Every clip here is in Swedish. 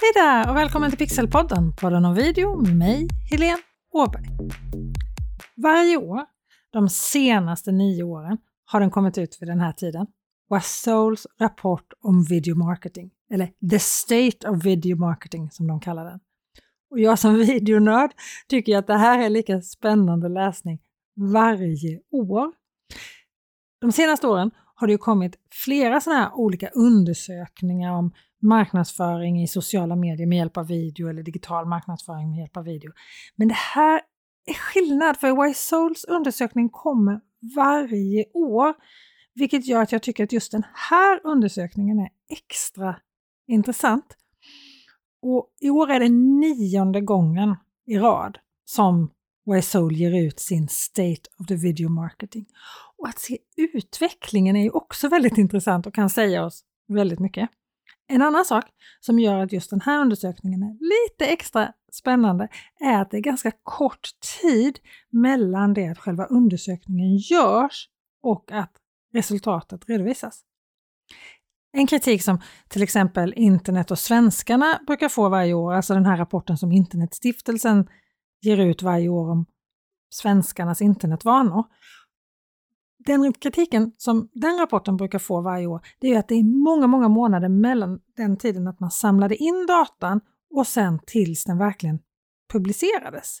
Hej där och välkommen till Pixelpodden, podden om video med mig, Helene Åberg. Varje år, de senaste nio åren, har den kommit ut vid den här tiden. Wassouls rapport om video marketing, eller The State of Video Marketing som de kallar den. Och jag som videonörd tycker att det här är lika spännande läsning varje år. De senaste åren har det ju kommit flera sådana här olika undersökningar om marknadsföring i sociala medier med hjälp av video eller digital marknadsföring med hjälp av video. Men det här är skillnad för Wise Souls undersökning kommer varje år, vilket gör att jag tycker att just den här undersökningen är extra intressant. Och I år är det nionde gången i rad som YSOL ger ut sin State of the Video Marketing. Och att se utvecklingen är ju också väldigt intressant och kan säga oss väldigt mycket. En annan sak som gör att just den här undersökningen är lite extra spännande är att det är ganska kort tid mellan det att själva undersökningen görs och att resultatet redovisas. En kritik som till exempel internet och svenskarna brukar få varje år, alltså den här rapporten som Internetstiftelsen ger ut varje år om svenskarnas internetvanor. Den kritiken som den rapporten brukar få varje år, det är att det är många, många månader mellan den tiden att man samlade in datan och sen tills den verkligen publicerades.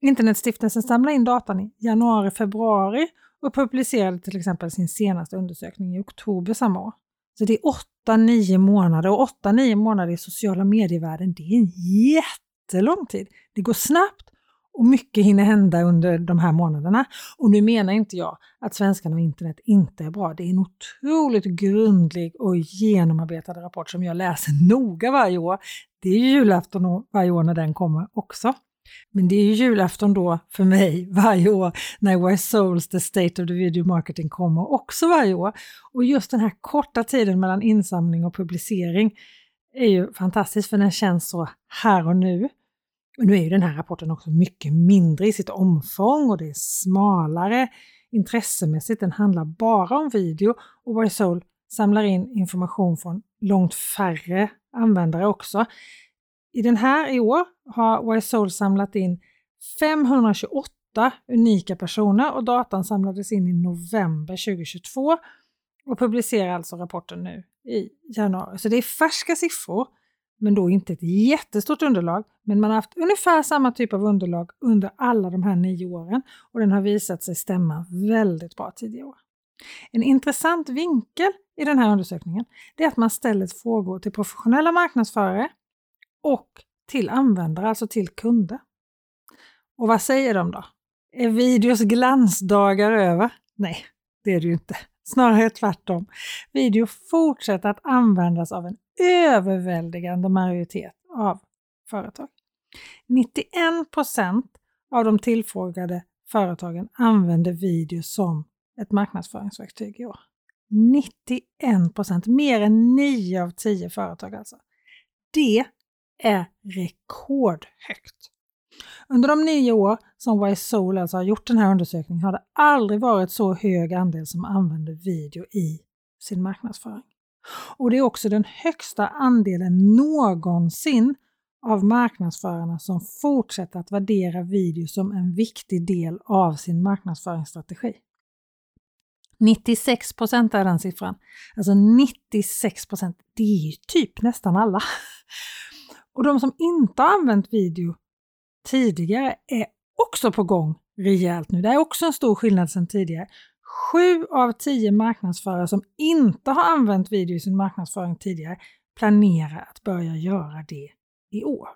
Internetstiftelsen samlade in datan i januari, februari och publicerade till exempel sin senaste undersökning i oktober samma år. Så det är 8-9 månader och 8-9 månader i sociala medievärlden, det är en jättelång tid. Det går snabbt och mycket hinner hända under de här månaderna. Och nu menar inte jag att svenskarna och internet inte är bra. Det är en otroligt grundlig och genomarbetad rapport som jag läser noga varje år. Det är julafton varje år när den kommer också. Men det är ju julafton då för mig varje år när Why Souls The State of the Video Marketing kommer också varje år. Och just den här korta tiden mellan insamling och publicering är ju fantastisk för den känns så här och nu. Nu är ju den här rapporten också mycket mindre i sitt omfång och det är smalare intressemässigt. Den handlar bara om video och Why Soul samlar in information från långt färre användare också. I den här i år har YSOL samlat in 528 unika personer och datan samlades in i november 2022 och publicerar alltså rapporten nu i januari. Så det är färska siffror, men då inte ett jättestort underlag. Men man har haft ungefär samma typ av underlag under alla de här nio åren och den har visat sig stämma väldigt bra tidigare år. En intressant vinkel i den här undersökningen är att man ställer frågor till professionella marknadsförare och till användare, alltså till kunder. Och vad säger de då? Är videos glansdagar över? Nej, det är det ju inte. Snarare tvärtom. Video fortsätter att användas av en överväldigande majoritet av företag. 91% av de tillfrågade företagen använder video som ett marknadsföringsverktyg i år. 91% mer än 9 av 10 företag alltså. Det är rekordhögt. Under de nio år som YSOL alltså har gjort den här undersökningen har det aldrig varit så hög andel som använder video i sin marknadsföring. Och det är också den högsta andelen någonsin av marknadsförarna som fortsätter att värdera video som en viktig del av sin marknadsföringsstrategi. 96 procent är den siffran. Alltså 96 procent, det är ju typ nästan alla. Och de som inte har använt video tidigare är också på gång rejält nu. Det är också en stor skillnad sedan tidigare. Sju av tio marknadsförare som inte har använt video i sin marknadsföring tidigare planerar att börja göra det i år.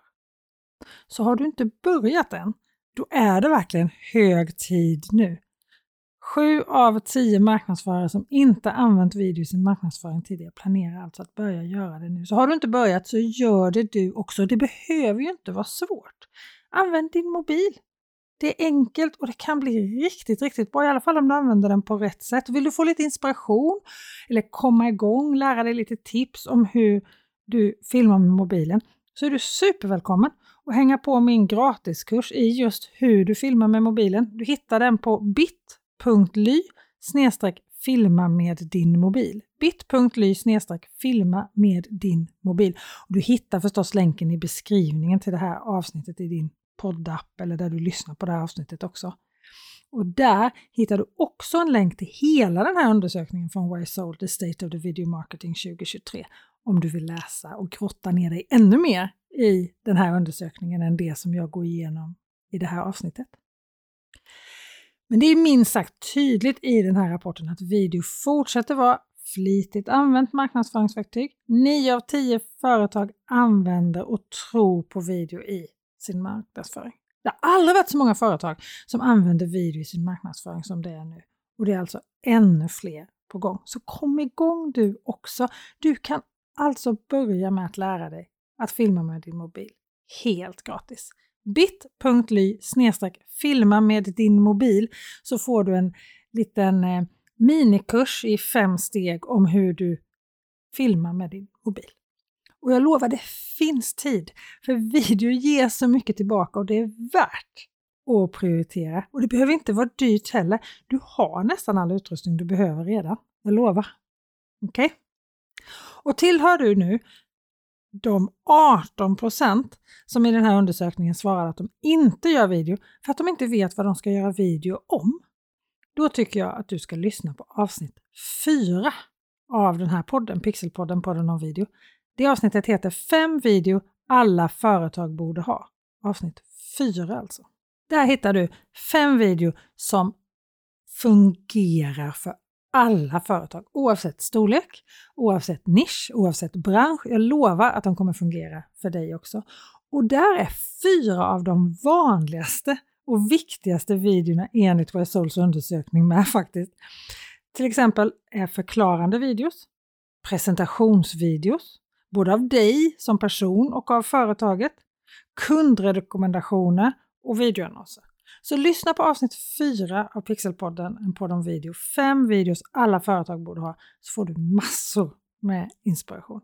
Så har du inte börjat än, då är det verkligen hög tid nu. Sju av tio marknadsförare som inte använt video i sin marknadsföring tidigare planerar alltså att börja göra det nu. Så har du inte börjat så gör det du också. Det behöver ju inte vara svårt. Använd din mobil. Det är enkelt och det kan bli riktigt, riktigt bra, i alla fall om du använder den på rätt sätt. Vill du få lite inspiration eller komma igång, lära dig lite tips om hur du filmar med mobilen, så är du supervälkommen att hänga på min gratiskurs i just hur du filmar med mobilen. Du hittar den på bit bit.ly filma med din mobil. bit.ly filma med din mobil. Och du hittar förstås länken i beskrivningen till det här avsnittet i din poddapp eller där du lyssnar på det här avsnittet också. Och där hittar du också en länk till hela den här undersökningen från Why Sold, The State of the Video Marketing 2023 om du vill läsa och grotta ner dig ännu mer i den här undersökningen än det som jag går igenom i det här avsnittet. Men det är minst sagt tydligt i den här rapporten att video fortsätter vara flitigt använt marknadsföringsverktyg. 9 av 10 företag använder och tror på video i sin marknadsföring. Det har aldrig varit så många företag som använder video i sin marknadsföring som det är nu. Och det är alltså ännu fler på gång. Så kom igång du också. Du kan alltså börja med att lära dig att filma med din mobil helt gratis bit.ly filma med din mobil så får du en liten eh, minikurs i fem steg om hur du filmar med din mobil. Och jag lovar, det finns tid, för video ger så mycket tillbaka och det är värt att prioritera. Och det behöver inte vara dyrt heller. Du har nästan all utrustning du behöver redan. Jag lovar. Okej? Okay? Och tillhör du nu de 18 procent som i den här undersökningen svarar att de inte gör video för att de inte vet vad de ska göra video om. Då tycker jag att du ska lyssna på avsnitt 4 av den här podden, Pixelpodden, podden om video. Det avsnittet heter 5 video alla företag borde ha. Avsnitt 4 alltså. Där hittar du 5 video som fungerar för alla företag, oavsett storlek, oavsett nisch, oavsett bransch. Jag lovar att de kommer fungera för dig också. Och där är fyra av de vanligaste och viktigaste videorna enligt Resols undersökning med faktiskt. Till exempel är förklarande videos, presentationsvideos, både av dig som person och av företaget, kundrekommendationer och videoannonser. Så lyssna på avsnitt 4 av Pixelpodden, en podd om video. Fem videos alla företag borde ha, så får du massor med inspiration.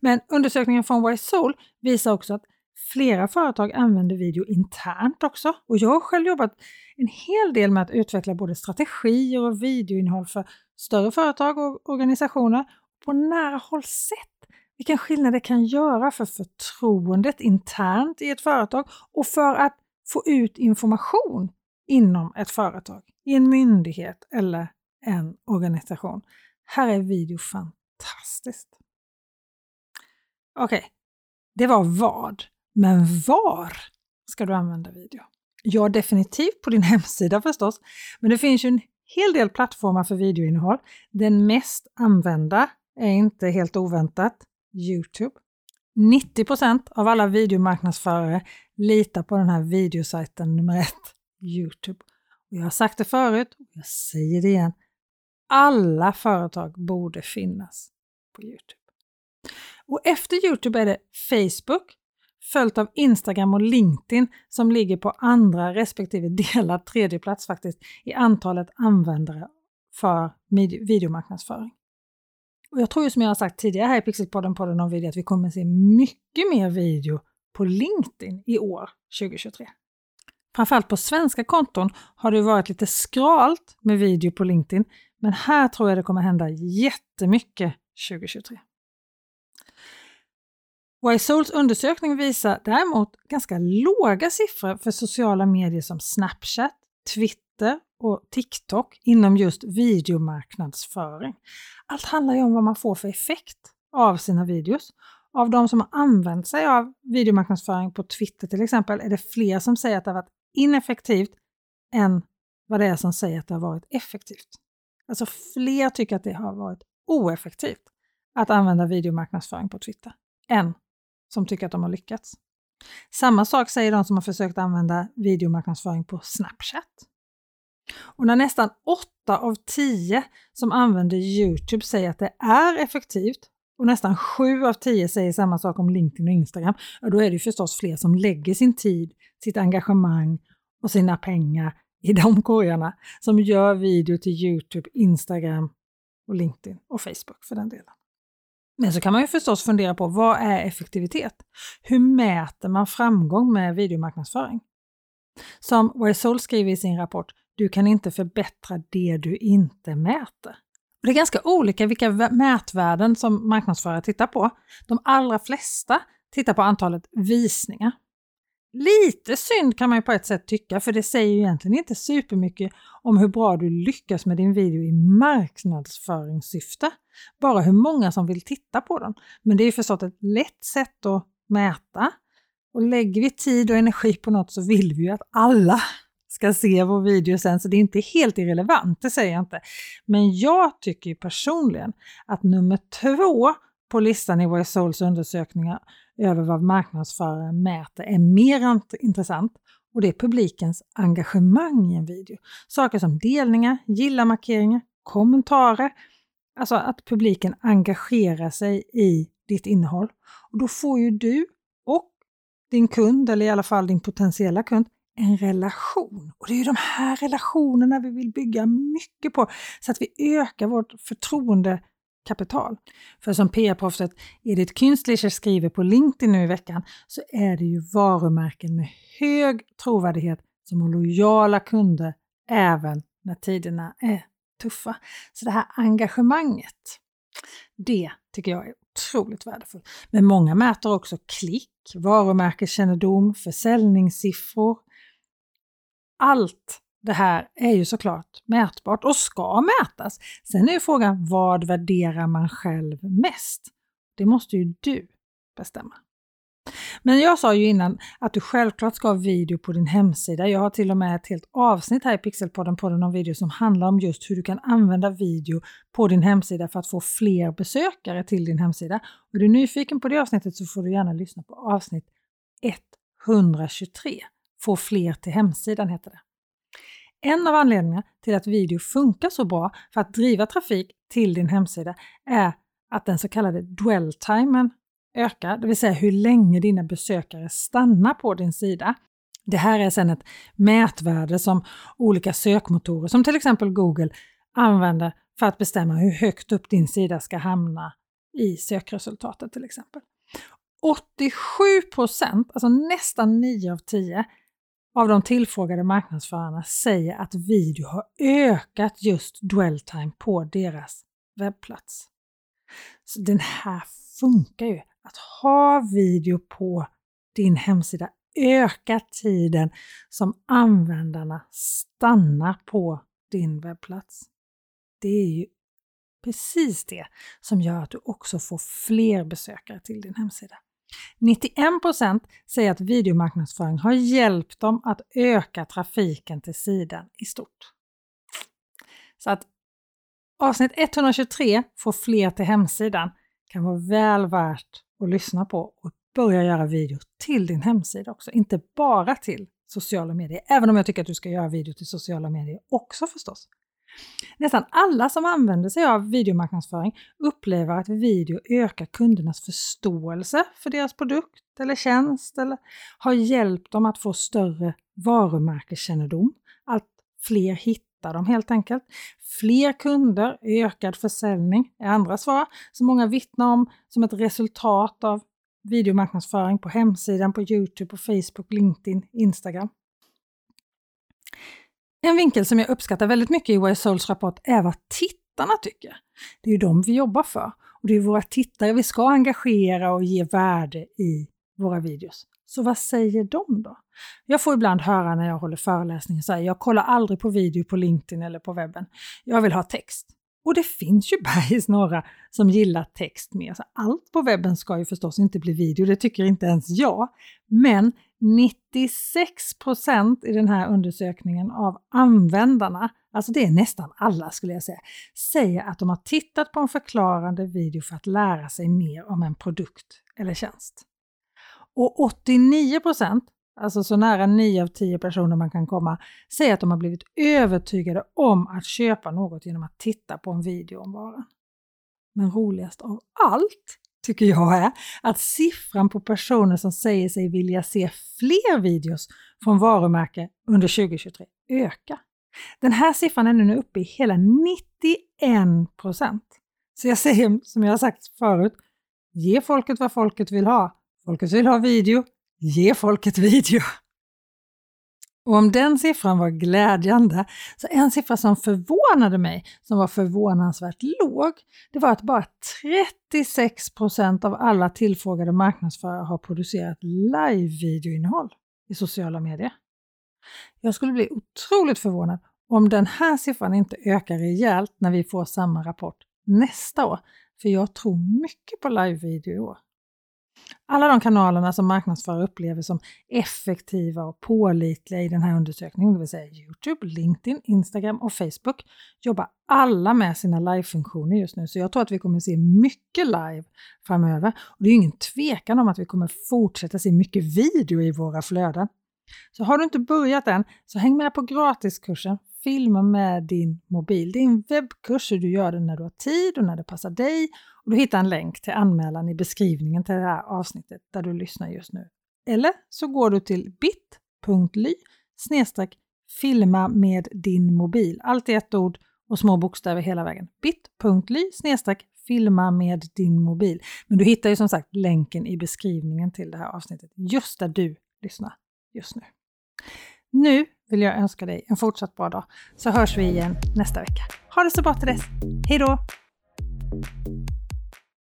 Men undersökningen från YSOL visar också att flera företag använder video internt också. Och jag har själv jobbat en hel del med att utveckla både strategier och videoinnehåll för större företag och organisationer. På nära håll sett vilken skillnad det kan göra för förtroendet internt i ett företag och för att få ut information inom ett företag, i en myndighet eller en organisation. Här är video fantastiskt. Okej, okay. det var vad. Men var ska du använda video? Ja, definitivt på din hemsida förstås, men det finns ju en hel del plattformar för videoinnehåll. Den mest använda är inte helt oväntat Youtube. 90% av alla videomarknadsförare Lita på den här videosajten nummer ett, Youtube. Och jag har sagt det förut och jag säger det igen. Alla företag borde finnas på Youtube. Och efter Youtube är det Facebook, följt av Instagram och LinkedIn som ligger på andra respektive delad tredje plats faktiskt i antalet användare för videomarknadsföring. Och jag tror ju som jag har sagt tidigare här i Pixelpodden, podden om video, att vi kommer se mycket mer video på LinkedIn i år 2023. Framförallt på svenska konton har det varit lite skralt med video på LinkedIn, men här tror jag det kommer hända jättemycket 2023. YSOLs undersökning visar däremot ganska låga siffror för sociala medier som Snapchat, Twitter och TikTok inom just videomarknadsföring. Allt handlar ju om vad man får för effekt av sina videos. Av de som har använt sig av videomarknadsföring på Twitter till exempel är det fler som säger att det har varit ineffektivt än vad det är som säger att det har varit effektivt. Alltså fler tycker att det har varit oeffektivt att använda videomarknadsföring på Twitter än som tycker att de har lyckats. Samma sak säger de som har försökt använda videomarknadsföring på Snapchat. Och när nästan 8 av 10 som använder Youtube säger att det är effektivt och nästan sju av tio säger samma sak om LinkedIn och Instagram, då är det förstås fler som lägger sin tid, sitt engagemang och sina pengar i de korgarna som gör video till Youtube, Instagram och LinkedIn och Facebook för den delen. Men så kan man ju förstås fundera på vad är effektivitet? Hur mäter man framgång med videomarknadsföring? Som Where Soul skriver i sin rapport du kan inte förbättra det du inte mäter. Det är ganska olika vilka mätvärden som marknadsförare tittar på. De allra flesta tittar på antalet visningar. Lite synd kan man ju på ett sätt tycka, för det säger ju egentligen inte supermycket om hur bra du lyckas med din video i marknadsföringssyfte. Bara hur många som vill titta på den. Men det är ju förstås ett lätt sätt att mäta. Och lägger vi tid och energi på något så vill vi ju att alla ska se vår video sen, så det är inte helt irrelevant, det säger jag inte. Men jag tycker personligen att nummer två på listan i Why Souls undersökningar över vad marknadsförare mäter är mer intressant och det är publikens engagemang i en video. Saker som delningar, gilla-markeringar, kommentarer, alltså att publiken engagerar sig i ditt innehåll. Och då får ju du och din kund, eller i alla fall din potentiella kund, en relation. Och det är ju de här relationerna vi vill bygga mycket på så att vi ökar vårt förtroendekapital. För som PR-proffset Edith Künstlicher skriver på LinkedIn nu i veckan så är det ju varumärken med hög trovärdighet som har lojala kunder även när tiderna är tuffa. Så det här engagemanget, det tycker jag är otroligt värdefullt. Men många mäter också klick, varumärkeskännedom, försäljningssiffror, allt det här är ju såklart mätbart och ska mätas. Sen är ju frågan vad värderar man själv mest? Det måste ju du bestämma. Men jag sa ju innan att du självklart ska ha video på din hemsida. Jag har till och med ett helt avsnitt här i Pixelpodden, podden om video, som handlar om just hur du kan använda video på din hemsida för att få fler besökare till din hemsida. Och är du nyfiken på det avsnittet så får du gärna lyssna på avsnitt 123. Få fler till hemsidan heter det. En av anledningarna till att video funkar så bra för att driva trafik till din hemsida är att den så kallade dwell-timen ökar, det vill säga hur länge dina besökare stannar på din sida. Det här är sedan ett mätvärde som olika sökmotorer, som till exempel Google, använder för att bestämma hur högt upp din sida ska hamna i sökresultatet till exempel. 87 procent, alltså nästan 9 av 10, av de tillfrågade marknadsförarna säger att video har ökat just dwell time på deras webbplats. Så den här funkar ju. Att ha video på din hemsida ökar tiden som användarna stannar på din webbplats. Det är ju precis det som gör att du också får fler besökare till din hemsida. 91% säger att videomarknadsföring har hjälpt dem att öka trafiken till sidan i stort. Så att avsnitt 123, Få fler till hemsidan, kan vara väl värt att lyssna på och börja göra video till din hemsida också, inte bara till sociala medier, även om jag tycker att du ska göra video till sociala medier också förstås. Nästan alla som använder sig av videomarknadsföring upplever att video ökar kundernas förståelse för deras produkt eller tjänst eller har hjälpt dem att få större varumärkeskännedom. Allt fler hittar dem helt enkelt. Fler kunder, ökad försäljning är andra svar som många vittnar om som ett resultat av videomarknadsföring på hemsidan, på Youtube, på Facebook, LinkedIn, Instagram. En vinkel som jag uppskattar väldigt mycket i Wise Souls rapport är vad tittarna tycker. Det är ju dem vi jobbar för. Och det är våra tittare vi ska engagera och ge värde i våra videos. Så vad säger de då? Jag får ibland höra när jag håller föreläsningar så här, jag kollar aldrig på video på LinkedIn eller på webben. Jag vill ha text. Och det finns ju bergis några som gillar text mer. Så allt på webben ska ju förstås inte bli video, det tycker inte ens jag. Men 96% i den här undersökningen av användarna, alltså det är nästan alla skulle jag säga, säger att de har tittat på en förklarande video för att lära sig mer om en produkt eller tjänst. Och 89 alltså så nära 9 av 10 personer man kan komma, säger att de har blivit övertygade om att köpa något genom att titta på en video om varan. Men roligast av allt tycker jag är att siffran på personer som säger sig vilja se fler videos från varumärke under 2023 ökar. Den här siffran är nu uppe i hela 91 procent. Så jag säger som jag har sagt förut, ge folket vad folket vill ha. Folket vill ha video, ge folket video. Och om den siffran var glädjande, så en siffra som förvånade mig, som var förvånansvärt låg, det var att bara 36% av alla tillfrågade marknadsförare har producerat live-videoinnehåll i sociala medier. Jag skulle bli otroligt förvånad om den här siffran inte ökar rejält när vi får samma rapport nästa år, för jag tror mycket på live-video i år. Alla de kanalerna som marknadsförare upplever som effektiva och pålitliga i den här undersökningen, det vill säga Youtube, LinkedIn, Instagram och Facebook, jobbar alla med sina live-funktioner just nu. Så jag tror att vi kommer se mycket live framöver. Och det är ingen tvekan om att vi kommer fortsätta se mycket video i våra flöden. Så har du inte börjat än, så häng med på gratiskursen Filma med din mobil. Det är en webbkurs och du gör den när du har tid och när det passar dig. Och du hittar en länk till anmälan i beskrivningen till det här avsnittet där du lyssnar just nu. Eller så går du till bit.ly filma med din mobil. Allt i ett ord och små bokstäver hela vägen. bit.ly filma med din mobil. Men du hittar ju som sagt länken i beskrivningen till det här avsnittet just där du lyssnar just nu. Nu vill jag önska dig en fortsatt bra dag, så hörs vi igen nästa vecka. Ha det så bra till dess. Hej då!